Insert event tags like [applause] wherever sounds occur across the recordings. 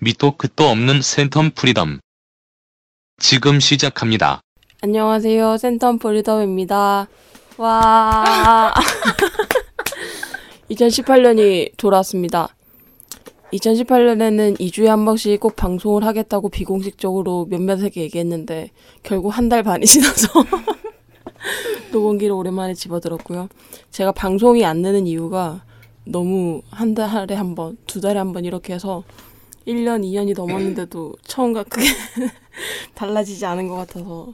밑도 끝도 없는 Centum Freedom. 지금 시작합니다. 안녕하세요. Centum Freedom입니다. 와. [laughs] 2018년이 돌아왔습니다. 2018년에는 2주에 한 번씩 꼭 방송을 하겠다고 비공식적으로 몇몇에게 얘기했는데 결국 한 달 반이 [laughs] 지나서 녹음기를 오랜만에 집어들었고요. 제가 방송이 안 되는 이유가 너무 한 달에 한 번, 두 달에 한 번 이렇게 해서 1년, 2년이 넘었는데도 [clears throat] 처음과 크게 [laughs] 달라지지 않은 것 같아서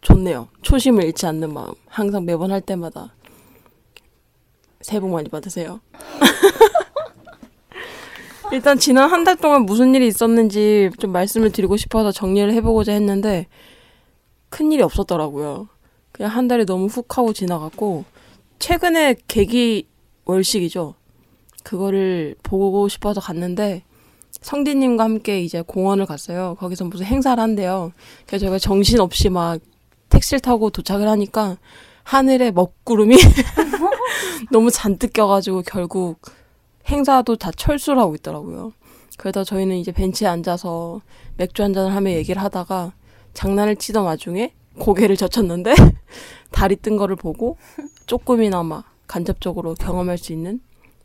좋네요. 초심을 잃지 않는 마음. 항상 매번 할 때마다 새해 복 많이 받으세요. [laughs] 일단 지난 한 달 동안 무슨 일이 있었는지 좀 말씀을 드리고 싶어서 정리를 해보고자 했는데 큰 일이 없었더라고요. 그냥 한 달이 너무 훅 하고 지나갔고 최근에 계기 월식이죠. 그거를 보고 싶어서 갔는데 성디님과 함께 이제 공원을 갔어요. 거기서 무슨 행사를 한대요. 그래서 제가 정신없이 막 택시를 타고 도착을 하니까 하늘에 먹구름이 [laughs] 너무 잔뜩 껴가지고 결국 행사도 다 철수를 하고 있더라고요. 그러다 저희는 이제 벤치에 앉아서 맥주 한 잔을 하며 얘기를 하다가 장난을 치던 와중에 고개를 젖혔는데 [laughs] 달이 뜬 거를 보고 조금이나마 간접적으로 경험할 수 있는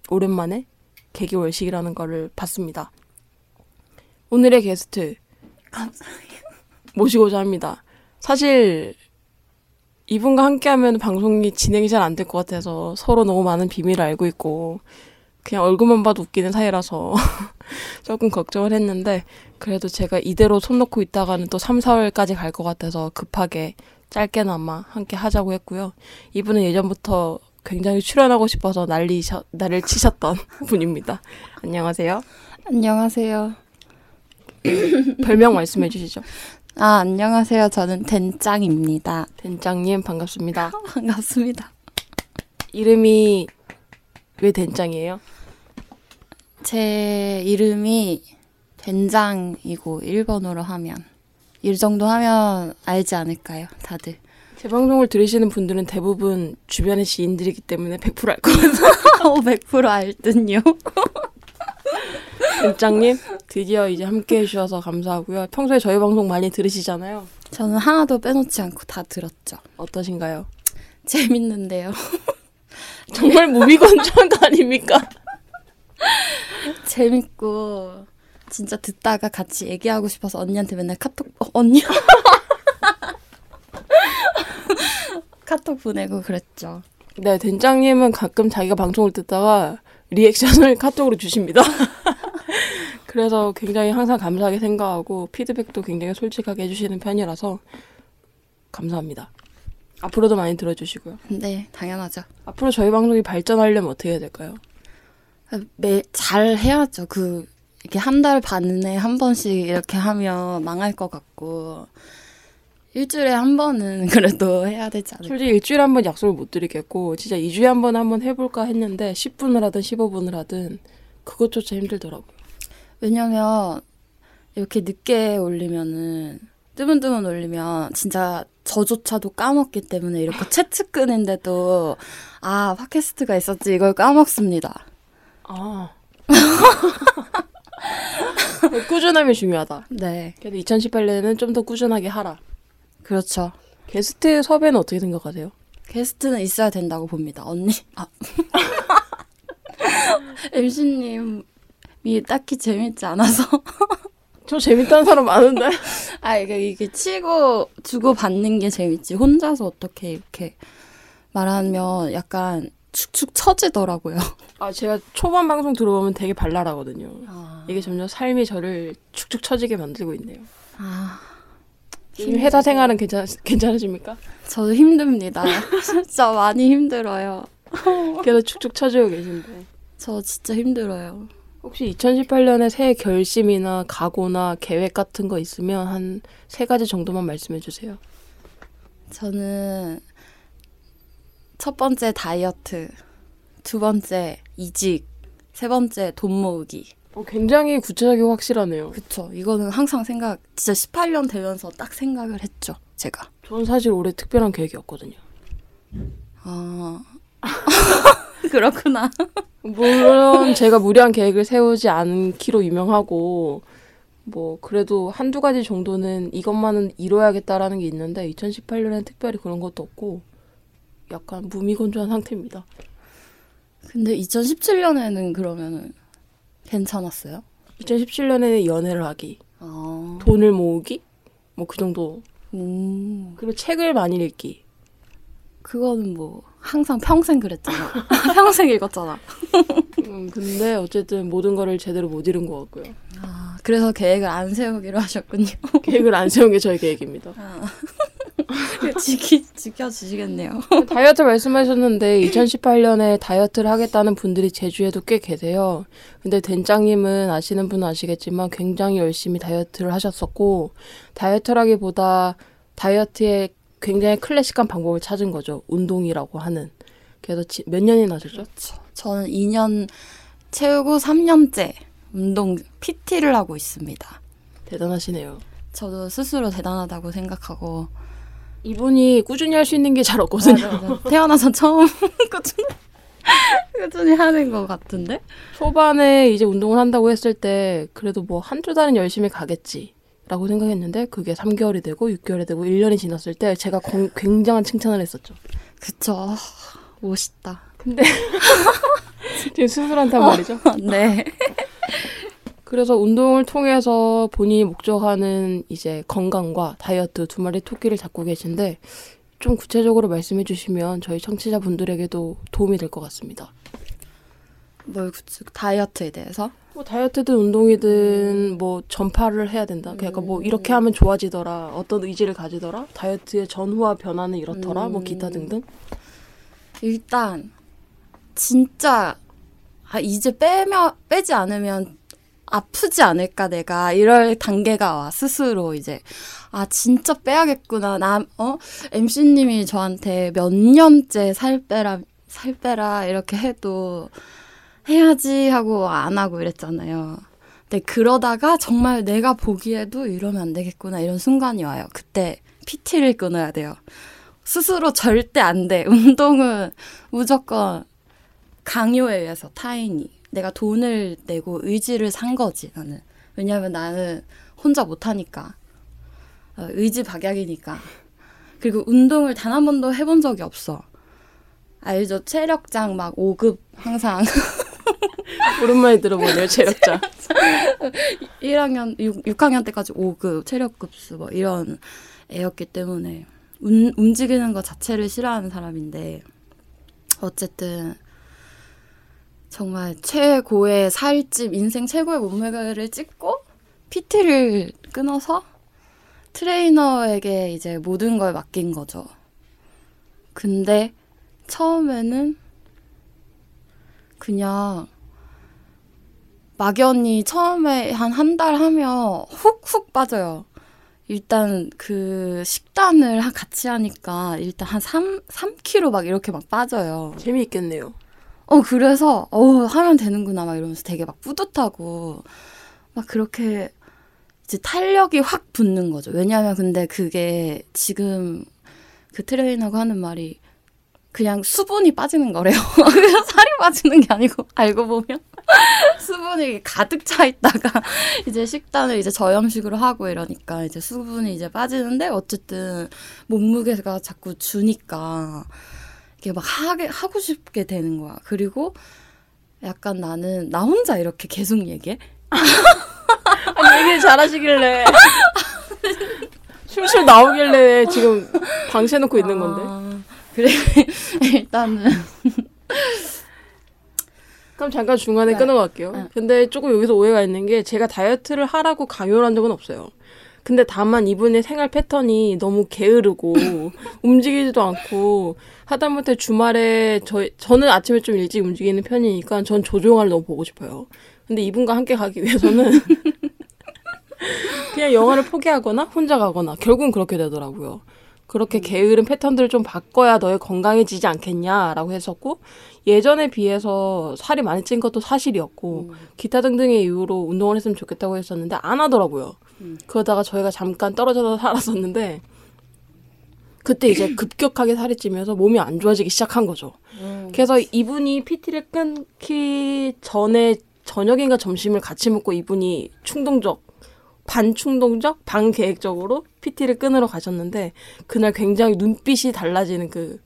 오랜만에 개기월식이라는 거를 봤습니다. 오늘의 게스트 모시고자 합니다. 사실 이분과 함께하면 방송이 진행이 잘 안 될 것 같아서 서로 너무 많은 비밀을 알고 있고 그냥 얼굴만 봐도 웃기는 사이라서 [laughs] 조금 걱정을 했는데 그래도 제가 이대로 손 놓고 있다가는 또 3, 4월까지 갈 것 같아서 급하게 짧게나마 함께 하자고 했고요. 이분은 예전부터 굉장히 출연하고 싶어서 난리 나를 치셨던 [laughs] 분입니다. 안녕하세요. 안녕하세요. [laughs] 별명 말씀해 주시죠. 아, 안녕하세요. 저는 된짱입니다. 된짱님 반갑습니다. [laughs] 반갑습니다. 이름이 왜 된짱이에요? 제 이름이 된장이고 1번으로 하면 이 정도 하면 알지 않을까요? 다들. 제 방송을 들으시는 분들은 대부분 주변의 지인들이기 때문에 [laughs] 100%알 것 같아요. 100%알 듯요. 된장님 드디어 이제 함께 해주셔서 감사하고요. 평소에 저희 방송 많이 들으시잖아요. 저는 하나도 빼놓지 않고 다 들었죠. 어떠신가요? 재밌는데요. [laughs] 정말 무비건조한 거 아닙니까? [laughs] 재밌고 진짜 듣다가 같이 얘기하고 싶어서 언니한테 맨날 카톡 어, 언니 [laughs] 카톡 보내고 그랬죠. 네, 된장님은 가끔 자기가 방송을 듣다가 리액션을 [laughs] 카톡으로 주십니다. [laughs] 그래서 굉장히 항상 감사하게 생각하고 피드백도 굉장히 솔직하게 해주시는 편이라서 감사합니다. 앞으로도 많이 들어주시고요. 네, 당연하죠. 앞으로 저희 방송이 발전하려면 어떻게 해야 될까요? 매, 잘 해야죠. 그, 이렇게 한 달 반에 한 번씩 이렇게 하면 망할 것 같고, 일주일에 한 번은 [laughs] 그래도 해야 되지 않을까. 솔직히 일주일에 한 번 약속을 못 드리겠고, 진짜 2주에 한 번 한번 해볼까 했는데, 10분을 하든 15분을 하든, 그것조차 힘들더라고요. 왜냐면, 이렇게 늦게 올리면은, 뜨문뜨문 올리면, 진짜 저조차도 까먹기 때문에 이렇게 [laughs] 채트 끄는데도, 아, 팟캐스트가 있었지, 이걸 까먹습니다. 아. [laughs] 꾸준함이 중요하다. 네. 그래도 2018년에는 좀 더 꾸준하게 하라. 그렇죠. 게스트 섭외는 어떻게 생각하세요? 게스트는 있어야 된다고 봅니다. 언니. 아. [laughs] MC님이 딱히 재밌지 않아서. [laughs] 저 재밌다는 사람 많은데? [laughs] 아, 이게, 이게 치고 주고 받는 게 재밌지. 혼자서 어떻게 이렇게 말하면 약간 축축 처지더라고요. 아, 제가 초반 방송 들어보면 되게 발랄하거든요. 아. 이게 점점 삶이 저를 축축 처지게 만들고 있네요. 아. 회사 생활은 괜찮, 괜찮으십니까? 저도 힘듭니다. [laughs] 진짜 많이 힘들어요. [laughs] 그래도 축축 처지고 계신데. 저 진짜 힘들어요. 혹시 2018년에 새해 결심이나 각오나 계획 같은 거 있으면 한 세 가지 정도만 말씀해 주세요. 저는 첫 번째 다이어트, 두 번째 이직, 세 번째 돈 모으기. 어, 굉장히 구체적이고 확실하네요. 그쵸. 이거는 항상 생각, 진짜 18년 되면서 딱 생각을 했죠, 제가. 저는 사실 올해 특별한 계획이 없거든요. 아. [laughs] 그렇구나. 물론 제가 무리한 계획을 세우지 않기로 유명하고 뭐 그래도 한두 가지 정도는 이것만은 이뤄야겠다라는 게 있는데 2018년엔 특별히 그런 것도 없고 약간 무미건조한 상태입니다. 근데 2017년에는 그러면은 괜찮았어요? 2017년에는 연애를 하기, 아, 돈을 모으기, 뭐 그 정도. 음, 그리고 책을 많이 읽기. 그거는 뭐 항상 평생 그랬잖아. [laughs] 평생 읽었잖아. 음, 근데 어쨌든 모든 거를 제대로 못 이룬 것 같고요. 아, 그래서 계획을 안 세우기로 하셨군요. [laughs] 계획을 안 세운 게 저희 계획입니다. [laughs] 지키, 지켜주시겠네요. [laughs] 다이어트 말씀하셨는데 2018년에 다이어트를 하겠다는 분들이 제주에도 꽤 계세요. 근데 된장님은 아시는 분은 아시겠지만 굉장히 열심히 다이어트를 하셨었고 다이어트라기보다 다이어트에 굉장히 클래식한 방법을 찾은 거죠. 운동이라고 하는. 그래서 지- 몇 년이나 하셨죠? 저는 2년 채우고 3년째 운동 PT를 하고 있습니다. 대단하시네요. 저도 스스로 대단하다고 생각하고 이분이 꾸준히 할 수 있는 게 잘 없거든요. 맞아, 맞아. 태어나서 처음 [laughs] 꾸준히 꾸준히 하는 것 같은데 초반에 이제 운동을 한다고 했을 때 그래도 뭐 한두 달은 열심히 가겠지. 라고 생각했는데 그게 3개월이 되고 6개월이 되고 1년이 지났을 때 제가 공- 굉장한 칭찬을 했었죠. 그쵸 아, 멋있다 근데 [laughs] 지금 수술한단 말이죠. [laughs] 네 그래서 운동을 통해서 본인이 목적하는 이제 건강과 다이어트 두 마리 토끼를 잡고 계신데 좀 구체적으로 말씀해 주시면 저희 청취자분들에게도 도움이 될 것 같습니다. 뭘 굳이 다이어트에 대해서 뭐 다이어트든 운동이든 뭐 전파를 해야 된다. 그러니까 뭐 이렇게 하면 좋아지더라. 어떤 의지를 가지더라. 다이어트의 전후와 변화는 이렇더라. 뭐 기타 등등. 일단 진짜 아 이제 빼면 빼지 않으면 아프지 않을까 내가 이럴 단계가 와 스스로 이제 아 진짜 빼야겠구나 나어 MC님이 저한테 몇 년째 살 빼라 살 빼라 이렇게 해도 해야지 하고 안 하고 이랬잖아요. 근데 그러다가 정말 내가 보기에도 이러면 안 되겠구나 이런 순간이 와요. 그때 PT를 끊어야 돼요. 스스로 절대 안 돼. [laughs] 운동은 무조건 강요에 의해서 타인이 내가 돈을 내고 의지를 산 거지 나는. 왜냐하면 나는 혼자 못하니까. 어, 의지 박약이니까. 그리고 운동을 단 한 번도 해본 적이 없어. 알죠? 체력장 막 5급 항상. [laughs] 오랜만에 들어보네요. 체력자. 1학년 6, 6학년 때까지 5급 체력급수 뭐 이런 애였기 때문에 운, 움직이는 것 자체를 싫어하는 사람인데 어쨌든 정말 최고의 살집 인생 최고의 몸매를 찍고 PT를 끊어서 트레이너에게 이제 모든 걸 맡긴 거죠. 근데 처음에는 그냥 막연히 처음에 한 한 달 하면 훅훅 빠져요. 일단 그 식단을 하- 같이 하니까 일단 한 3, 3kg 막 이렇게 막 빠져요. 재미있겠네요. 어, 그래서, 어, 하면 되는구나, 막 이러면서 되게 막 뿌듯하고, 막 그렇게, 이제 탄력이 확 붙는 거죠. 왜냐면 근데 그게 지금 그 트레이너가 하는 말이 그냥 수분이 빠지는 거래요. [laughs] 살이 빠지는 게 아니고, 알고 보면. [laughs] 수분이 가득 차 있다가, [laughs] 이제 식단을 이제 저염식으로 하고 이러니까 이제 수분이 이제 빠지는데, 어쨌든 몸무게가 자꾸 주니까, 이게 막 하게 하고 싶게 되는 거야. 그리고 약간 나는 나 혼자 이렇게 계속 얘기해. 아니, 얘기를 잘하시길래. 술술 나오길래 지금 방치해놓고 있는 건데. 아, 그래 [laughs] 일단은 그럼 잠깐 중간에 네. 끊어갈게요. 네. 근데 조금 여기서 오해가 있는 게 제가 다이어트를 하라고 강요를 한 적은 없어요. 근데 다만 이분의 생활 패턴이 너무 게으르고 [laughs] 움직이지도 않고 하다못해 주말에 저 저는 아침에 좀 일찍 움직이는 편이니까 전 조종아를 너무 보고 싶어요. 근데 이분과 함께 가기 위해서는 [laughs] 그냥 영화를 포기하거나 혼자 가거나 결국은 그렇게 되더라고요. 그렇게 게으른 패턴들을 좀 바꿔야 너의 건강해지지 않겠냐라고 했었고 예전에 비해서 살이 많이 찐 것도 사실이었고 기타 등등의 이유로 운동을 했으면 좋겠다고 했었는데 안 하더라고요. 그러다가 저희가 잠깐 떨어져서 살았었는데 그때 이제 [clears throat] 급격하게 살이 찌면서 몸이 안 좋아지기 시작한 거죠. 그래서 이분이 PT를 끊기 전에 저녁인가 점심을 같이 먹고 이분이 충동적, 반충동적, 반계획적으로 PT를 끊으러 가셨는데 그날 굉장히 눈빛이 달라지는 그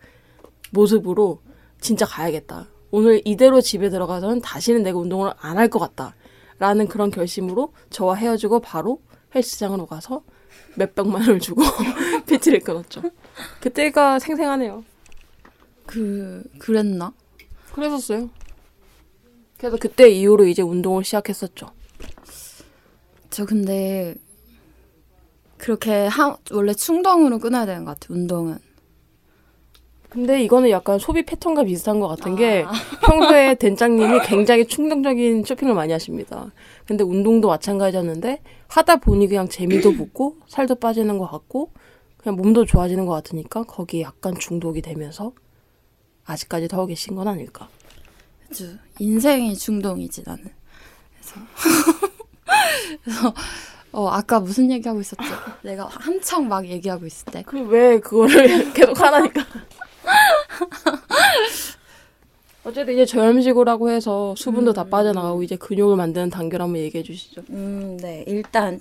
모습으로 진짜 가야겠다. 오늘 이대로 집에 들어가서는 다시는 내가 운동을 안 할 것 같다. 라는 그런 결심으로 저와 헤어지고 바로 헬스장으로 가서 몇 백만 원을 주고 [laughs] PT를 끊었죠. 그때가 생생하네요. 그 그랬나? 그랬었어요. 그래서 그때 이후로 이제 운동을 시작했었죠. 저 근데 그렇게 하, 원래 충동으로 끊어야 되는 것 같아 운동은. 근데 이거는 약간 소비 패턴과 비슷한 것 같은 게 [laughs] 평소에 된장님이 굉장히 충동적인 쇼핑을 많이 하십니다. 근데 운동도 마찬가지였는데 하다 보니 그냥 재미도 [clears throat] 붙고 살도 빠지는 것 같고 그냥 몸도 좋아지는 것 같으니까 거기에 약간 중독이 되면서 아직까지 하고 계신 건 아닐까. 그죠. 인생이 중동이지 나는. 그래서 [laughs] 그래서 어 아까 무슨 얘기하고 있었지? 내가 한창 막 얘기하고 있을 때. 그럼 왜 그거를 [laughs] 계속 하라니까. [laughs] 어쨌든 이제 저염식으로라고 해서 수분도 다 빠져나가고 이제 근육을 만드는 단계를 한번 얘기해 주시죠. 음, 네. 일단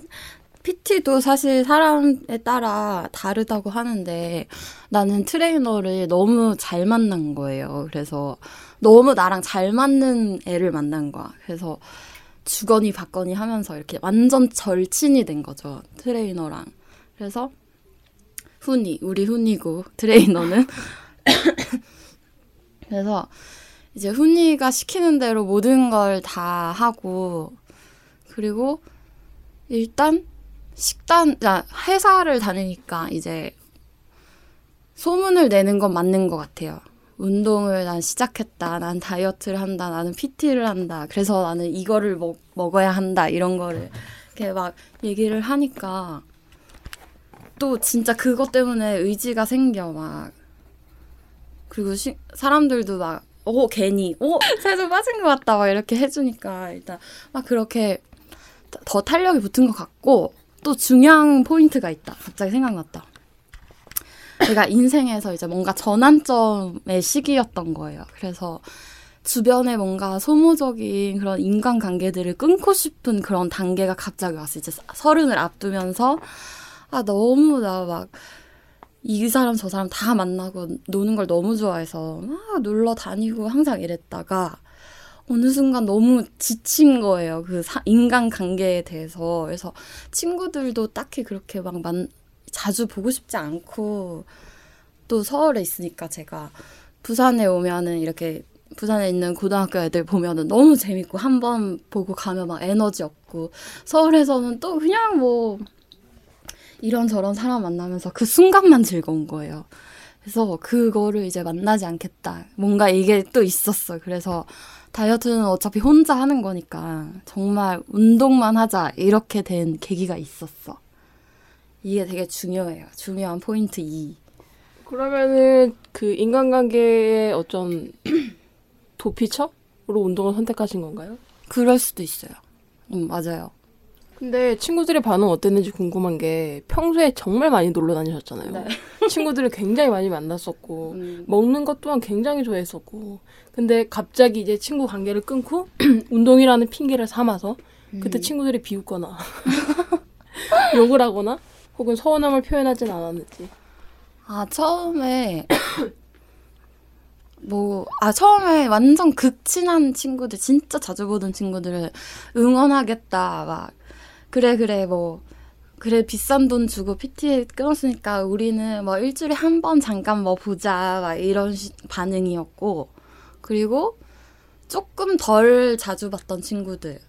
PT도 사실 사람에 따라 다르다고 하는데 나는 트레이너를 너무 잘 만난 거예요. 그래서 너무 나랑 잘 맞는 애를 만난 거야. 그래서 주거니 받거니 하면서 이렇게 완전 절친이 된 거죠. 트레이너랑. 그래서 훈이, 우리 훈이고 트레이너는 [coughs] 그래서 이제 훈이가 시키는 대로 모든 걸 다 하고 그리고 일단 식단, 아, 회사를 다니니까 이제 소문을 내는 건 맞는 것 같아요. 운동을 난 시작했다. 난 다이어트를 한다. 나는 PT를 한다. 그래서 나는 이거를 먹, 먹어야 한다. 이런 거를 이렇게 막 얘기를 하니까 또 진짜 그것 때문에 의지가 생겨. 막. 그리고 시, 사람들도 막, 오, 괜히, 오, 살 좀 빠진 것 같다. 막 이렇게 해주니까 일단 막 그렇게 더 탄력이 붙은 것 같고 또 중요한 포인트가 있다. 갑자기 생각났다. 제가 인생에서 이제 뭔가 전환점의 시기였던 거예요. 그래서 주변에 뭔가 소모적인 그런 인간관계들을 끊고 싶은 그런 단계가 갑자기 왔어요. 이제 서른을 앞두면서 아 너무 나 막 이 사람 저 사람 다 만나고 노는 걸 너무 좋아해서 막 놀러 다니고 항상 이랬다가 어느 순간 너무 지친 거예요. 그 사, 인간 관계에 대해서. 그래서 친구들도 딱히 그렇게 막 만, 자주 보고 싶지 않고 또 서울에 있으니까 제가 부산에 오면은 이렇게 부산에 있는 고등학교 애들 보면은 너무 재밌고 한 번 보고 가면 막 에너지 없고 서울에서는 또 그냥 뭐 이런저런 사람 만나면서 그 순간만 즐거운 거예요. 그래서 그거를 이제 만나지 않겠다. 뭔가 이게 또 있었어. 그래서 다이어트는 어차피 혼자 하는 거니까 정말 운동만 하자. 이렇게 된 계기가 있었어. 이게 되게 중요해요. 중요한 포인트 2. 그러면은 그 인간관계의 어떤 [clears throat] 도피처로 운동을 선택하신 건가요? 그럴 수도 있어요. 음, 맞아요. 근데 친구들의 반응 어땠는지 궁금한 게 평소에 정말 많이 놀러 다니셨잖아요. 네. [laughs] 친구들을 굉장히 많이 만났었고 음. 먹는 것 또한 굉장히 좋아했었고 근데 갑자기 이제 친구 관계를 끊고 [clears throat] 운동이라는 핑계를 삼아서 그때 음. 친구들이 비웃거나 [laughs] 욕을 하거나 혹은 서운함을 표현하진 않았는지. 아, 처음에, [coughs] 뭐, 아, 처음에 완전 극친한 친구들, 진짜 자주 보던 친구들을 응원하겠다, 막, 그래, 그래, 뭐, 그래, 비싼 돈 주고 PT 끊었으니까 우리는 뭐 일주일에 한 번 잠깐 뭐 보자, 막 이런 시- 반응이었고, 그리고 조금 덜 자주 봤던 친구들,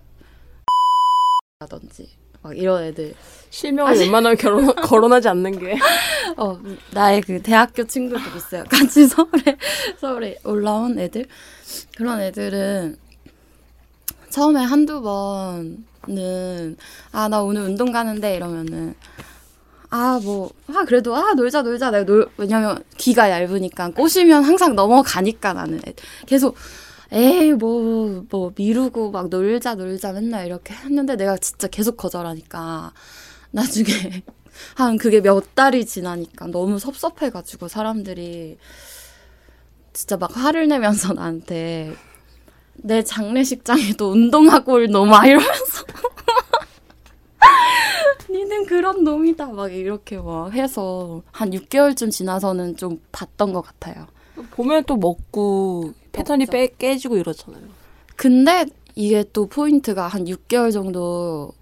라든지, 막 이런 애들. 실명을 웬만하면 결혼, [laughs] 거론하지 않는 게 어, 나의 그 대학교 친구들 있어요. 같이 [laughs] 서울에, 서울에 올라온 애들. 그런 애들은 처음에 한두 번은, 아, 나 오늘 운동 가는데 이러면은, 아, 뭐, 아, 그래도, 아, 놀자, 놀자. 내가 놀, 왜냐면 귀가 얇으니까 꼬시면 항상 넘어가니까 나는 애- 계속, 에이, 뭐, 뭐, 미루고 막 놀자, 놀자 맨날 이렇게 했는데 내가 진짜 계속 거절하니까 나중에 [laughs] 한 그게 몇 달이 지나니까 너무 섭섭해가지고 사람들이 진짜 막 화를 내면서 나한테 내 장례식장에도 운동하고 올 놈아 이러면서 [laughs] 니는 그런 놈이다 막 이렇게 막 해서 한 6개월쯤 지나서는 좀 봤던 것 같아요. 보면 또 먹고 패턴이. 빼, 깨지고 이러잖아요. 근데 이게 또 포인트가 한 6개월 정도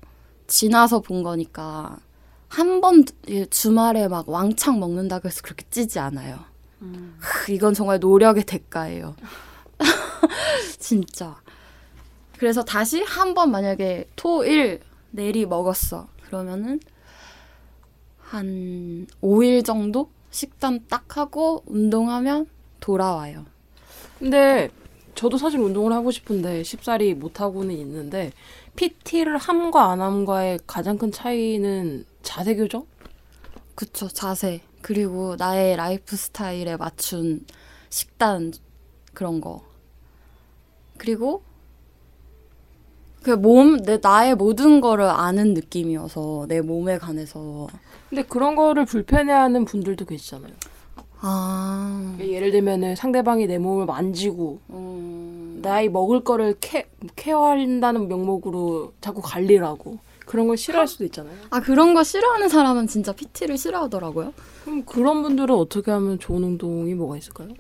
지나서 본 거니까 한 번 주말에 막 왕창 먹는다고 해서 그렇게 찌지 않아요. 크, 이건 정말 노력의 대가예요. [laughs] 진짜. 그래서 다시 한 번 만약에 토, 일, 내리 먹었어. 그러면은 한 5일 정도 식단 딱 하고 운동하면 돌아와요. 근데 저도 사실 운동을 하고 싶은데 쉽사리 못 하고는 있는데 PT를 함과 안 함과의 가장 큰 차이는 자세 교정? 그쵸, 자세. 그리고 나의 라이프 스타일에 맞춘 식단, 그런 거. 그리고, 그 몸, 내, 나의 모든 거를 아는 느낌이어서, 내 몸에 관해서. 근데 그런 거를 불편해하는 분들도 계시잖아요. 아, 예를 들면은 상대방이 내 몸을 만지고 음, 나의 먹을 거를 케, 케어한다는 명목으로 자꾸 관리라고 그런 걸 싫어할 수도 있잖아요. 아, 그런 거 싫어하는 사람은 진짜 PT를 싫어하더라고요. 그럼 그런 분들은 어떻게 하면 좋은 운동이 뭐가 있을까요?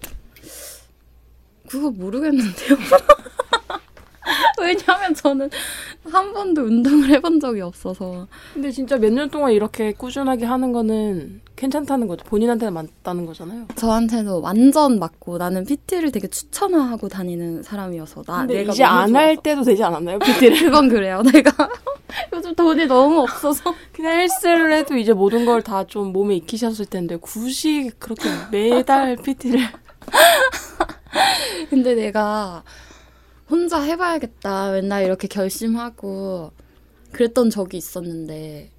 그거 모르겠는데요. [laughs] [laughs] 왜냐면 저는 한 번도 운동을 해본 적이 없어서. 근데 진짜 몇 년 동안 이렇게 꾸준하게 하는 거는 괜찮다는 거죠. 본인한테는 맞다는 거잖아요. 저한테는 완전 맞고 나는 PT를 되게 추천하고 다니는 사람이어서 나 근데 내가 이제 안 할. 때도 되지 않았나요? PT를. [laughs] 그건 그래요. 내가 [laughs] 요즘 돈이 너무 없어서 그냥 헬스를 해도 이제 모든 걸 다 좀 몸에 익히셨을 텐데 굳이 그렇게 매달 PT를 근데 내가 혼자 해봐야겠다 맨날 이렇게 결심하고 그랬던 적이 있었는데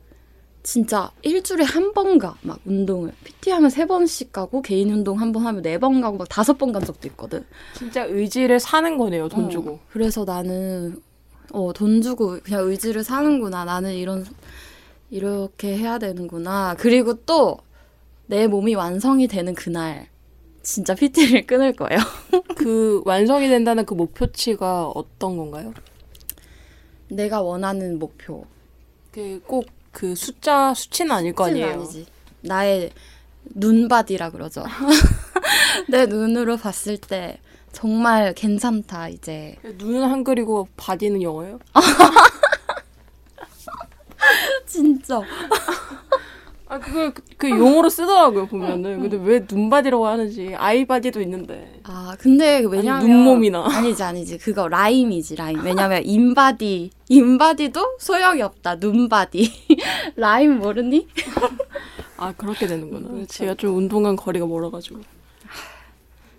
진짜 일주일에 한 번 가 막 운동을 PT 하면 세 번씩 가고 개인 운동 한 번 하면 네 번 가고 막 다섯 번 간 적도 있거든. 진짜 의지를 사는 거네요. 돈 어, 주고. 그래서 나는 어, 돈 주고 그냥 의지를 사는구나. 나는 이런 이렇게 해야 되는구나. 그리고 또 내 몸이 완성이 되는 그날 진짜 PT를 끊을 거예요. [laughs] 그 완성이 된다는 그 목표치가 어떤 건가요? 내가 원하는 목표. 그 꼭 그 숫자 수치는 아닐 거 수치는 아니에요. 아니지. 나의 눈바디라 그러죠. [laughs] 내 눈으로 봤을 때 정말 괜찮다 이제. 눈은 한글이고 body는 영어예요? [laughs] 진짜. 아 그걸 그, 그 용어로 쓰더라고요 보면은. 근데 왜 눈바디라고 하는지 eye body도 있는데. 아, 근데 왜냐면 아니, 눈몸이나. 아니지 아니지. 그거 rhyme이지, rhyme. 왜냐면 인바디, 인바디도 소용이 없다. 눈바디. [laughs] rhyme 모르니? [laughs] 아 그렇게 되는구나. 그렇죠. 제가 좀 운동한 거리가 멀어가지고.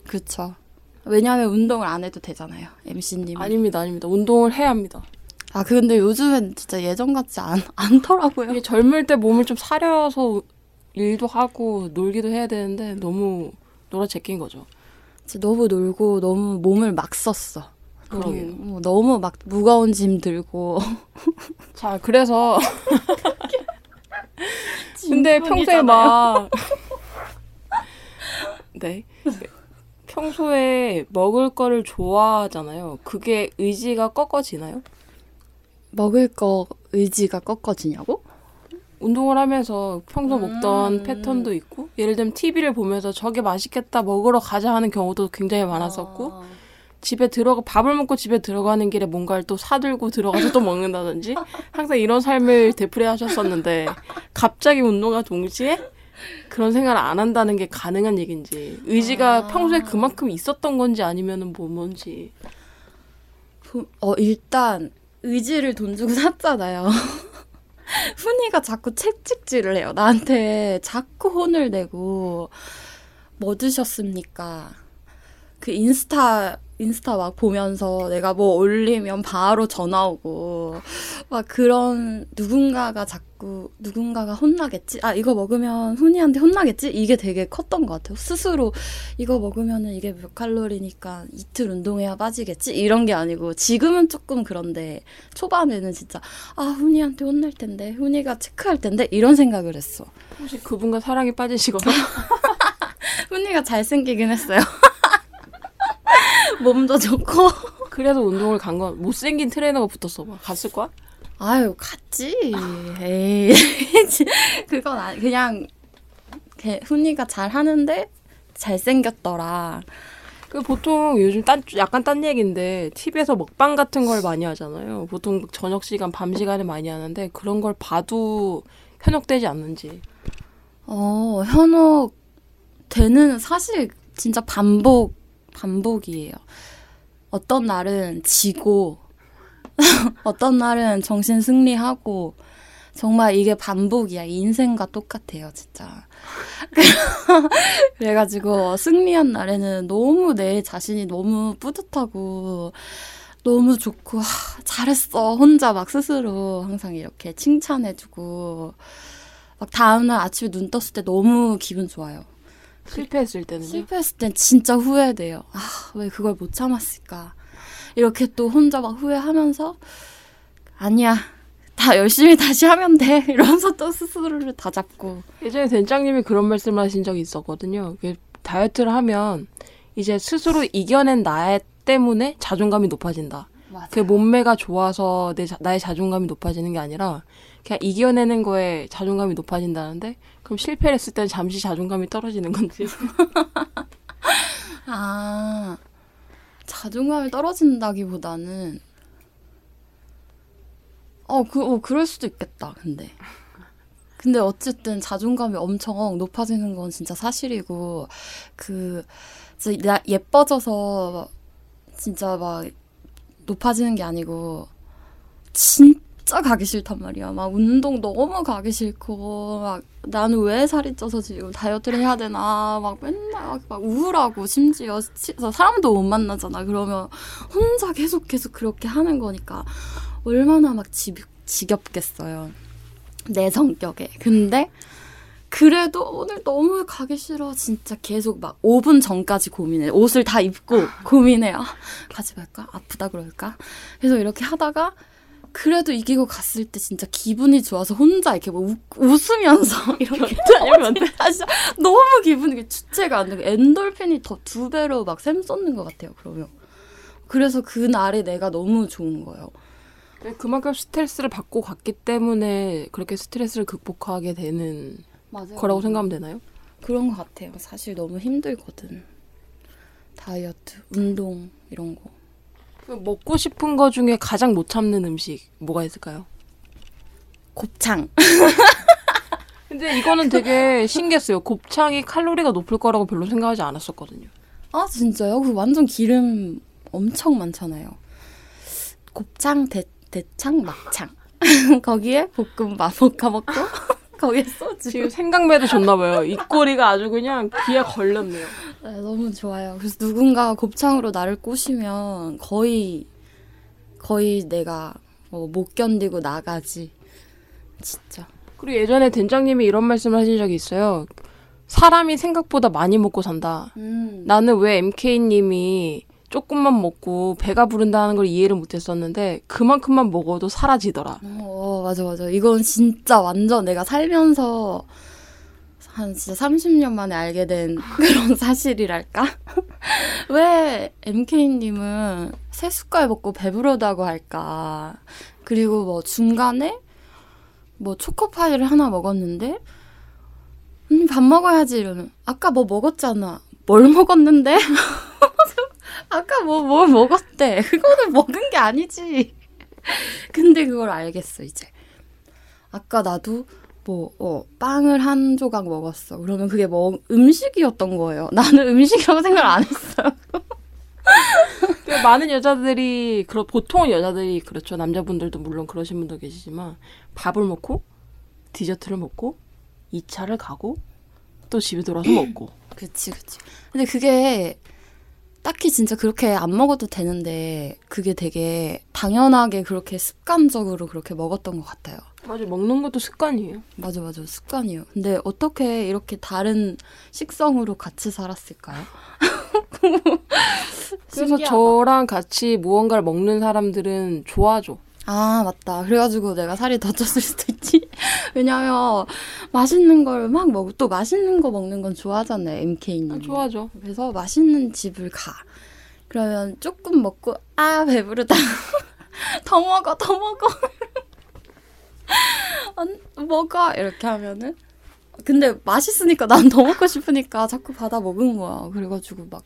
그쵸. 왜냐면 운동을 안 해도 되잖아요. MC님. 아닙니다, 아닙니다. 운동을 해야 합니다. 아, 근데 요즘엔 진짜 예전 같지 않, [laughs] 않더라고요. 젊을 때 몸을 좀 사려서 일도 하고 놀기도 해야 되는데 너무 놀아 제낀 거죠. 진짜 너무 놀고 너무 몸을 막 썼어. 그러게요. 너무, 어, 너무 막 무거운 짐 들고. [laughs] 자, 그래서 [laughs] 근데 평소에 막 네. 평소에 먹을 거를 좋아하잖아요. 그게 의지가 꺾어지나요? 먹을 거 의지가 꺾어지냐고? 운동을 하면서 평소 먹던 음. 패턴도 있고 예를 들면 TV를 보면서 저게 맛있겠다 먹으러 가자 하는 경우도 굉장히 많았었고 아. 집에 들어가 밥을 먹고 집에 들어가는 길에 뭔가를 또 사들고 들어가서 또 먹는다든지 [laughs] 항상 이런 삶을 되풀이하셨었는데 갑자기 운동과 동시에 그런 생각을 안 한다는 게 가능한 얘기인지 의지가 아. 평소에 그만큼 있었던 건지 아니면은 뭐 뭔지 부- 어, 일단 의지를 돈 주고 [laughs] 샀잖아요. 훈이가 자꾸 채찍질을 해요. 나한테 자꾸 혼을 내고 뭐 드셨습니까? 그 인스타 인스타 막 보면서 내가 뭐 올리면 바로 전화 오고 막 그런 누군가가 자꾸 누군가가 혼나겠지? 아 이거 먹으면 훈이한테 혼나겠지? 이게 되게 컸던 것 같아요. 스스로 이거 먹으면은 이게 몇 칼로리니까 이틀 운동해야 빠지겠지? 이런 게 아니고 지금은 조금 그런데 초반에는 진짜 아 훈이한테 혼날 텐데 훈이가 체크할 텐데 이런 생각을 했어. 혹시 그분과 사랑에 빠지시거나? [laughs] 훈이가 잘생기긴 했어요 [laughs] [laughs] 몸도 좋고 그래서 운동을 간 건 못생긴 트레이너가 붙었어 봐. 갔을 거야? 아유 갔지 에이 [laughs] 그건 아니 그냥 걔 훈이가 잘 하는데 잘생겼더라 그 보통 요즘 딴 약간 딴 얘기인데 TV에서 먹방 같은 걸 많이 하잖아요. 보통 저녁 시간, 밤 시간에 많이 하는데 그런 걸 봐도 현혹되지 않는지. 어 현혹 되는 사실 진짜 반복 반복이에요. 어떤 날은 지고 [laughs] 어떤 날은 정신 승리하고 정말 이게 반복이야. 인생과 똑같아요 진짜. [laughs] 그래가지고 승리한 날에는 너무 내 자신이 너무 뿌듯하고 너무 좋고 하, 잘했어. 혼자 막 스스로 항상 이렇게 칭찬해주고 막 다음날 아침에 눈 떴을 때 너무 기분 좋아요 실패했을 때는요. 실패했을 땐 진짜 후회돼요. 아, 왜 그걸 못 참았을까. 이렇게 또 혼자 막 후회하면서, 아니야. 다 열심히 다시 하면 돼. [laughs] 이러면서 또 스스로를 다 잡고. 예전에 된장님이 그런 말씀을 하신 적이 있었거든요. 그 다이어트를 하면 이제 스스로 이겨낸 나 때문에 자존감이 높아진다. 그 몸매가 좋아서 내 자- 나의 자존감이 높아지는 게 아니라 그냥 이겨내는 거에 자존감이 높아진다는데 그럼 실패를 했을 때는 잠시 자존감이 떨어지는 건지. [laughs] 아, 자존감이 떨어진다기보다는, 어, 그, 어, 그럴 수도 있겠다, 근데. 근데 어쨌든 자존감이 엄청 높아지는 건 진짜 사실이고, 그, 예뻐져서 진짜 막 높아지는 게 아니고, 진짜 가기 싫단 말이야. 막 운동 너무 가기 싫고, 막 나는 왜 살이 쪄서 지금 다이어트를 해야 되나, 막 맨날 막 우울하고, 심지어 치- 사람도 못 만나잖아. 그러면 혼자 계속 계속 그렇게 하는 거니까, 얼마나 막 지, 지겹겠어요. 내 성격에. 근데, 그래도 오늘 너무 가기 싫어. 진짜 계속 막 5분 전까지 고민해. 옷을 다 입고 고민해. 아, 가지 말까? 아프다 그럴까? 그래서 이렇게 하다가 그래도 이기고 갔을 때 진짜 기분이 좋아서 혼자 이렇게 뭐 우- 웃으면서 [laughs] 이렇게 아니면 아, 진짜 너무 기분이 주체가 안 되고 엔돌핀이 더 두 배로 막샘 쏟는 것 같아요. 그러면 그래서 그 날이 내가 너무 좋은 거예요. 그만큼 스트레스를 받고 갔기 때문에 그렇게 스트레스를 극복하게 되는 맞아요. 거라고 생각하면 되나요? 그런 것 같아요. 사실 너무 힘들거든. 다이어트, 운동 이런 거. 그 먹고 싶은 거 중에 가장 못 참는 음식 뭐가 있을까요? 곱창. [laughs] 근데 이거는 되게 신기했어요. 곱창이 칼로리가 높을 거라고 별로 생각하지 않았었거든요. 아 진짜요? 그 완전 기름 엄청 많잖아요. 곱창, 대, 대창, 막창. [laughs] 거기에 볶음밥 볶아 먹고 거기에 소주. 지금 생각매도 좋나 봐요. 입꼬리가 아주 그냥 귀에 걸렸네요. 네, 너무 좋아요. 그래서 누군가가 곱창으로 나를 꼬시면 거의 거의 내가 뭐못 견디고 나가지. 진짜. 그리고 예전에 된장님이 이런 말씀을 하신 적이 있어요. 사람이 생각보다 많이 먹고 산다. 음. 나는 왜 MK님이 조금만 먹고 배가 부른다는 걸 이해를 못했었는데 그만큼만 먹어도 사라지더라. 어, 맞아, 맞아. 이건 진짜 완전 내가 살면서 한 진짜 30년 만에 알게 된 [laughs] 그런 사실이랄까? [laughs] 왜 MK님은 세 숟갈 먹고 배부르다고 할까? 그리고 뭐 중간에 뭐 초코파이를 하나 먹었는데, 언니 밥 먹어야지 이러면, 아까 뭐 먹었잖아. 뭘 먹었는데? [laughs] 아까 뭐, 뭘 먹었대. [laughs] 그거는 먹은 게 아니지. 근데 그걸 알겠어, 이제. 아까 나도 뭐, 어, 빵을 한 조각 먹었어. 그러면 그게 뭐, 음식이었던 거예요. 나는 음식이라고 생각을 안 했어요. 근데 [laughs] 많은 여자들이 그렇 보통은 여자들이 그렇죠. 남자분들도 물론 그러신 분도 계시지만 밥을 먹고 디저트를 먹고 2차를 가고 또 집에 돌아서 먹고 그치, 그치. 근데 그게 딱히 진짜 그렇게 안 먹어도 되는데 그게 되게 당연하게 그렇게 습관적으로 그렇게 먹었던 것 같아요. 맞아 먹는 것도 습관이에요. 맞아 맞아 습관이에요. 근데 어떻게 이렇게 다른 식성으로 같이 살았을까요? [laughs] 그래서 신기하다. 저랑 같이 무언가를 먹는 사람들은 좋아져. 아 맞다. 그래가지고 내가 살이 더 쪘을 수도 있지. [laughs] 왜냐면 맛있는 걸 막 먹고 또 맛있는 거 먹는 건 좋아하잖아요. MK님. 아, 좋아져. 그래서 맛있는 집을 가. 그러면 조금 먹고 아 배부르다. [laughs] 더 먹어 더 먹어. 안, [laughs] 먹어 이렇게 하면은 근데 맛있으니까 난 더 먹고 싶으니까 자꾸 받아 먹은 거야. 그래가지고 막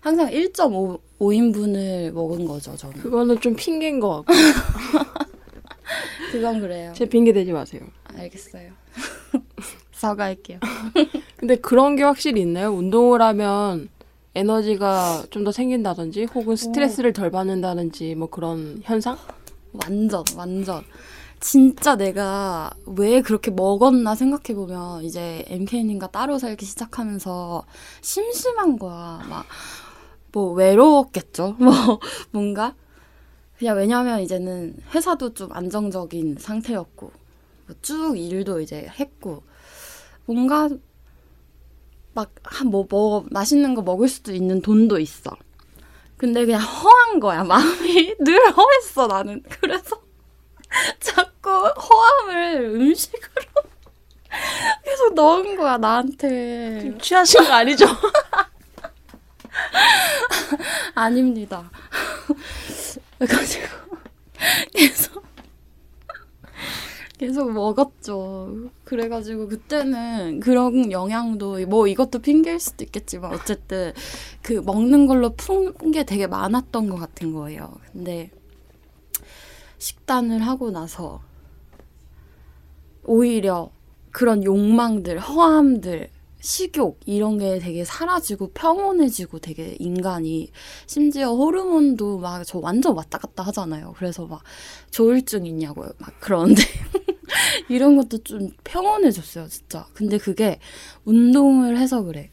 항상 1.5 5인분을 먹은 거죠 저는. 그거는 좀 핑계인 것 같고. [laughs] 그건 그래요. 제 핑계 대지 마세요. 알겠어요. [laughs] 사과할게요. [laughs] 근데 그런 게 확실히 있나요? 운동을 하면 에너지가 좀 더 생긴다든지 혹은 스트레스를 덜 받는다든지 뭐 그런 현상? 완전 완전 진짜 내가 왜 그렇게 먹었나 생각해 보면 이제 MK님과 따로 살기 시작하면서 심심한 거야. 막 뭐 외로웠겠죠. [laughs] 뭐 뭔가 그냥 왜냐면 이제는 회사도 좀 안정적인 상태였고 뭐쭉 일도 이제 했고 뭔가 막한뭐 뭐 맛있는 거 먹을 수도 있는 돈도 있어. 근데 그냥 허한 거야. 마음이 [laughs] 늘 허했어 나는. 그래서 [laughs] 자꾸 허함을 음식으로 [laughs] 계속 넣은 거야 나한테. 취하신 거 아니죠? [laughs] 아닙니다. 그래가지고 계속 계속 먹었죠. 그래가지고 그때는 그런 영향도 뭐 이것도 핑계일 수도 있겠지만 어쨌든 그 먹는 걸로 푼 게 되게 많았던 것 같은 거예요. 근데 식단을 하고 나서 오히려 그런 욕망들, 허함들, 식욕 이런 게 되게 사라지고 평온해지고 되게 인간이 심지어 호르몬도 막 저 완전 왔다 갔다 하잖아요. 그래서 막 조울증 있냐고요. 막 그러는데 [laughs] 이런 것도 좀 평온해졌어요, 진짜. 근데 그게 운동을 해서 그래.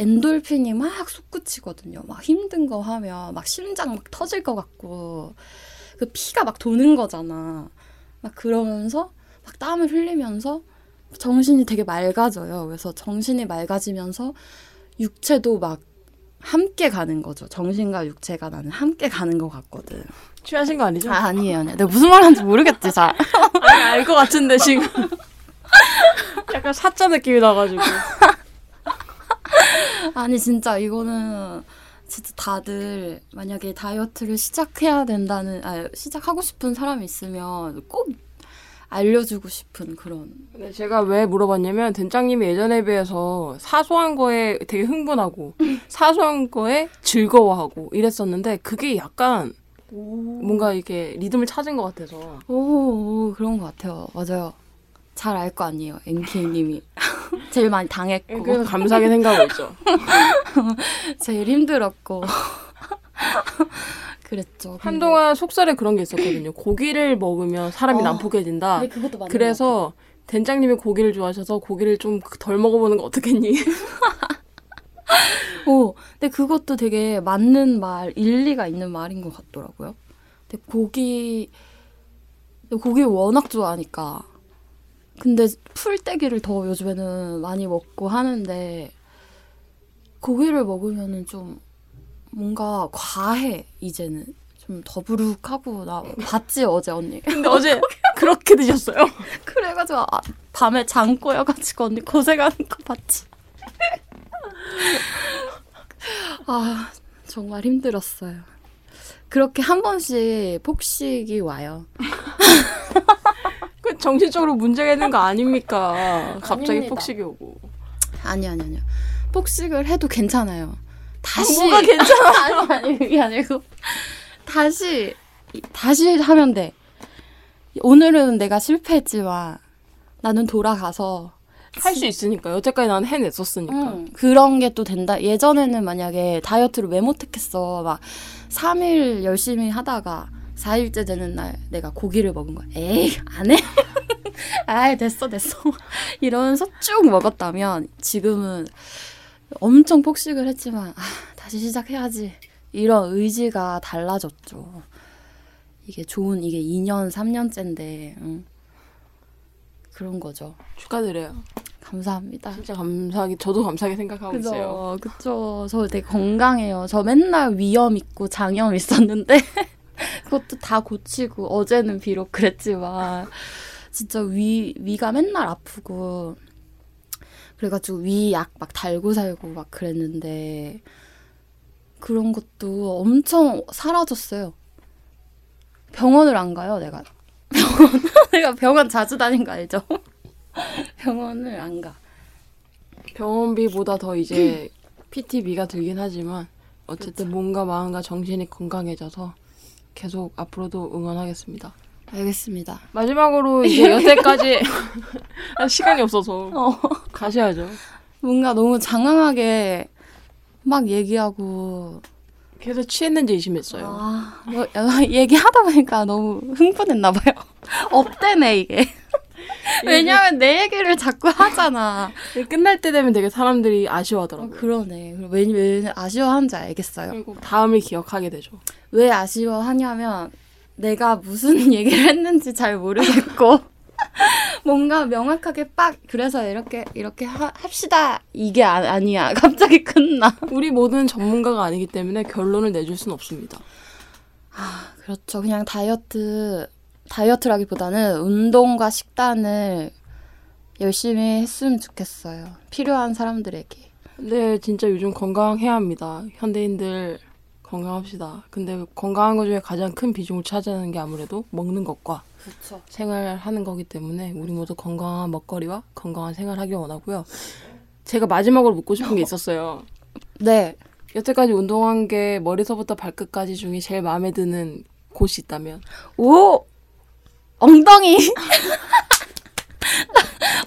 엔돌핀이 막 솟구치거든요. 막 힘든 거 하면 막 심장 막 터질 것 같고 그 피가 막 도는 거잖아. 막 그러면서 막 땀을 흘리면서 정신이 되게 맑아져요. 그래서 정신이 맑아지면서 육체도 막 함께 가는 거죠. 정신과 육체가 나는 함께 가는 것 같거든. 취하신 거 아니죠? 아. 아니에요. 내가 무슨 말 하는지 모르겠지, 잘. [laughs] 아니, 알것 같은데 지금. [laughs] 약간 사자 느낌이 나가지고. 아니, 진짜 이거는 진짜 다들 만약에 다이어트를 시작해야 된다는, 아, 시작하고 싶은 사람이 있으면 꼭 알려주고 싶은 그런. 근데 제가 왜 물어봤냐면 된장님이 예전에 비해서 사소한 거에 되게 흥분하고 [laughs] 사소한 거에 즐거워하고 이랬었는데 그게 약간 뭔가 이게 리듬을 찾은 것 같아서 오, 오, 그런 것 같아요. 맞아요. 잘 알 거 아니에요, NK님이. [laughs] 제일 많이 당했고, 그래서 감사하게 생각하고 있죠. [laughs] 제일 힘들었고. [laughs] 그랬죠. 한동안 속살에 그런 게 있었거든요. 고기를 먹으면 사람이 어. 난폭해진다. 근데 그것도 맞는 그래서 된장님이 고기를 좋아하셔서 고기를 좀 덜 먹어보는 거 어떻겠니? 오, 근데 그것도 되게 맞는 말, 일리가 있는 말인 것 같더라고요. 근데 고기, 고기 워낙 좋아하니까. 근데 풀떼기를 더 요즘에는 많이 먹고 하는데, 고기를 먹으면은 좀 뭔가 과해, 이제는. 좀 더부룩하고, 나 봤지, 어제 언니. 근데 어제 [laughs] 그렇게 드셨어요? [laughs] 그래가지고 아, 밤에 장 꼬여가지고 언니 고생하는 거 봤지. 아 정말 힘들었어요. 그렇게 한 번씩 폭식이 와요. 그 [laughs] 정신적으로 문제가 있는 거 아닙니까? 갑자기 아닙니다. 폭식이 오고. 아니 아니 아니요. 폭식을 해도 괜찮아요. 다시 뭐가 괜찮아? [laughs] 아니 아니 그게 아니고 다시 다시 하면 돼. 오늘은 내가 실패했지만 나는 돌아가서 할 수 있으니까 여태까지 난 해냈었으니까. 응, 그런 게 또 된다. 예전에는 만약에 다이어트를 왜 못했겠어. 막 3일 열심히 하다가 4일째 되는 날 내가 고기를 먹은 거야. 에이, 안 해? [laughs] 아이, 됐어, 됐어. [laughs] 이러면서 쭉 먹었다면 지금은 엄청 폭식을 했지만, 아, 다시 시작해야지. 이런 의지가 달라졌죠. 이게 좋은 이게 2년 3년째인데 응. 그런 거죠. 축하드려요. 감사합니다. 진짜 감사하게 저도 감사하게 생각하고 있어요. 그죠, 그죠. 저 되게 건강해요. 저 맨날 위염 있고 장염 있었는데 [laughs] 그것도 다 고치고 어제는 비록 그랬지만 진짜 위 위가 맨날 아프고 그래가지고 위약 막 달고 살고 막 그랬는데 그런 것도 엄청 사라졌어요. 병원을 안 가요, 내가. 병원, [laughs] 내가 병원 자주 다닌 거 알죠? [laughs] 병원을 안 가. 병원비보다 더 이제 PT비가 들긴 하지만 어쨌든 몸과 마음과 정신이 건강해져서 계속 앞으로도 응원하겠습니다. 알겠습니다. 마지막으로 [laughs] 이제 여태까지 아, 시간이 없어서 [laughs] 어. 가셔야죠. 뭔가 너무 장황하게 막 얘기하고 계속 취했는지 의심했어요. 아, 뭐, 어, 얘기하다 보니까 너무 흥분했나 봐요. [laughs] 업되네 이게. [laughs] 왜냐면 내 얘기를 자꾸 하잖아. 끝날 때 되면 되게 사람들이 어, 아쉬워하더라고요. 그러네. 왜, 왜 아쉬워하는지 알겠어요. 그리고 다음을 기억하게 되죠. 왜 아쉬워하냐면 내가 무슨 [laughs] 얘기를 했는지 잘 모르겠고 [laughs] 뭔가 명확하게 빡 그래서 이렇게 이렇게 하- 합시다 이게 아, 아니야 갑자기 끝나 우리 모두는 전문가가 아니기 때문에 결론을 내줄 수는 없습니다. 그렇죠 그냥 다이어트 다이어트라기보다는 운동과 식단을 열심히 했으면 좋겠어요 필요한 사람들에게 근데 진짜 요즘 건강해야 합니다. 현대인들 건강합시다. 근데 건강한 것 중에 가장 큰 비중을 차지하는 게 아무래도 먹는 것과 그렇죠 생활하는 거기 때문에 우리 모두 건강한 먹거리와 건강한 생활하길 원하고요. 제가 마지막으로 묻고 싶은 게 [laughs] 있었어요. 네 여태까지 운동한 게 머리서부터 발끝까지 중에 제일 마음에 드는 곳이 있다면 오! 엉덩이! [laughs]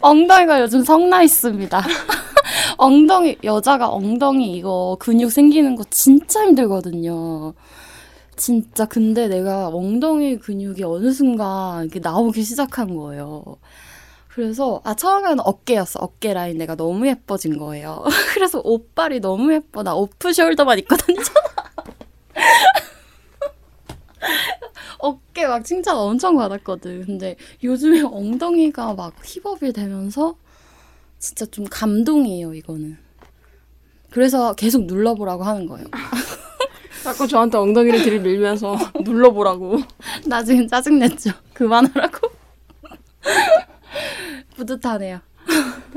엉덩이가 요즘 성나 있습니다. [laughs] 엉덩이, 여자가 엉덩이 이거 근육 생기는 거 진짜 힘들거든요. 진짜 근데 내가 엉덩이 근육이 어느 순간 이렇게 나오기 시작한 거예요. 그래서 아 처음에는 어깨였어 어깨 라인 내가 너무 예뻐진 거예요. [laughs] 그래서 옷발이 너무 예뻐 나 오프 숄더만 입고 다니잖아. 어깨 막 칭찬 엄청 받았거든. 근데 요즘에 [laughs] 엉덩이가 막 힙업이 되면서 진짜 좀 감동이에요, 이거는. 그래서 계속 눌러보라고 하는 거예요. [laughs] 자꾸 저한테 엉덩이를 들이밀면서 [laughs] 눌러보라고. 나 지금 짜증냈죠? 그만하라고? 뿌듯하네요.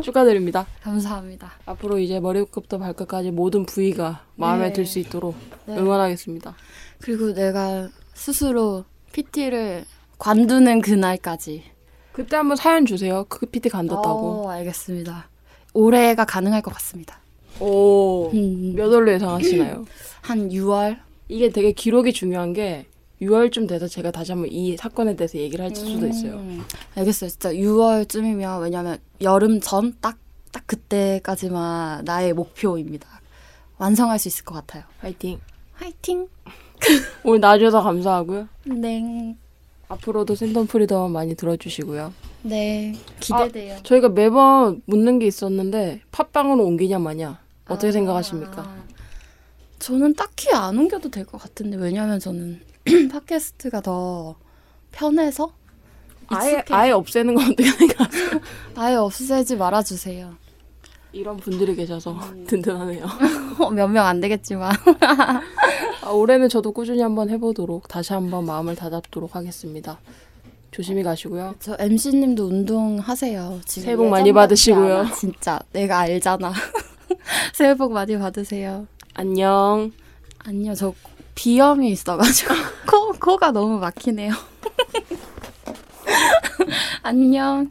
축하드립니다. 감사합니다. 앞으로 이제 머리끝부터 발끝까지 모든 부위가 마음에 네. 들수 있도록 네. 응원하겠습니다. 그리고 내가 스스로 PT를 관두는 그날까지. 그때 한번 사연 주세요. 그 PT 간뒀다고. 어, 알겠습니다. 올해가 가능할 것 같습니다. 오. 음, 몇 월로 예상하시나요? [clears throat] 한 6월? 이게 되게 기록이 중요한 게 6월쯤 돼서 제가 다시 한번 이 사건에 대해서 얘기를 할 수도 있어요. 음, 알겠어요. 진짜 6월쯤이면 왜냐면 여름 전 딱 딱 그때까지만 나의 목표입니다. 완성할 수 있을 것 같아요. 화이팅. 화이팅. [laughs] 오늘 나와주셔서 감사하고요. 네. 앞으로도 센텀 프리덤 많이 들어주시고요. 네. 기대돼요. 저희가 매번 묻는 게 있었는데 팟빵으로 옮기냐 마냐 어떻게 아, 생각하십니까? 저는 딱히 안 옮겨도 될 것 같은데 왜냐면 저는 [clears throat] 팟캐스트가 더 편해서 아예 익숙해. 아예 없애는 건 어떻게 생각하세요? [laughs] 아예 없애지 말아주세요. 이런 분들이 계셔서 [laughs] 든든하네요. 몇 명 안 되겠지만 아, 올해는 저도 꾸준히 한번 해보도록 다시 한번 마음을 다잡도록 하겠습니다. 조심히 가시고요. 저 MC님도 운동하세요. 지금 새해 복 많이 받으시고요. 않아, 진짜 내가 알잖아. [laughs] 새해 복 많이 받으세요. 안녕. 아니요, 저 비염이 있어가지고 [laughs] 코 코가 너무 막히네요. [laughs] 안녕.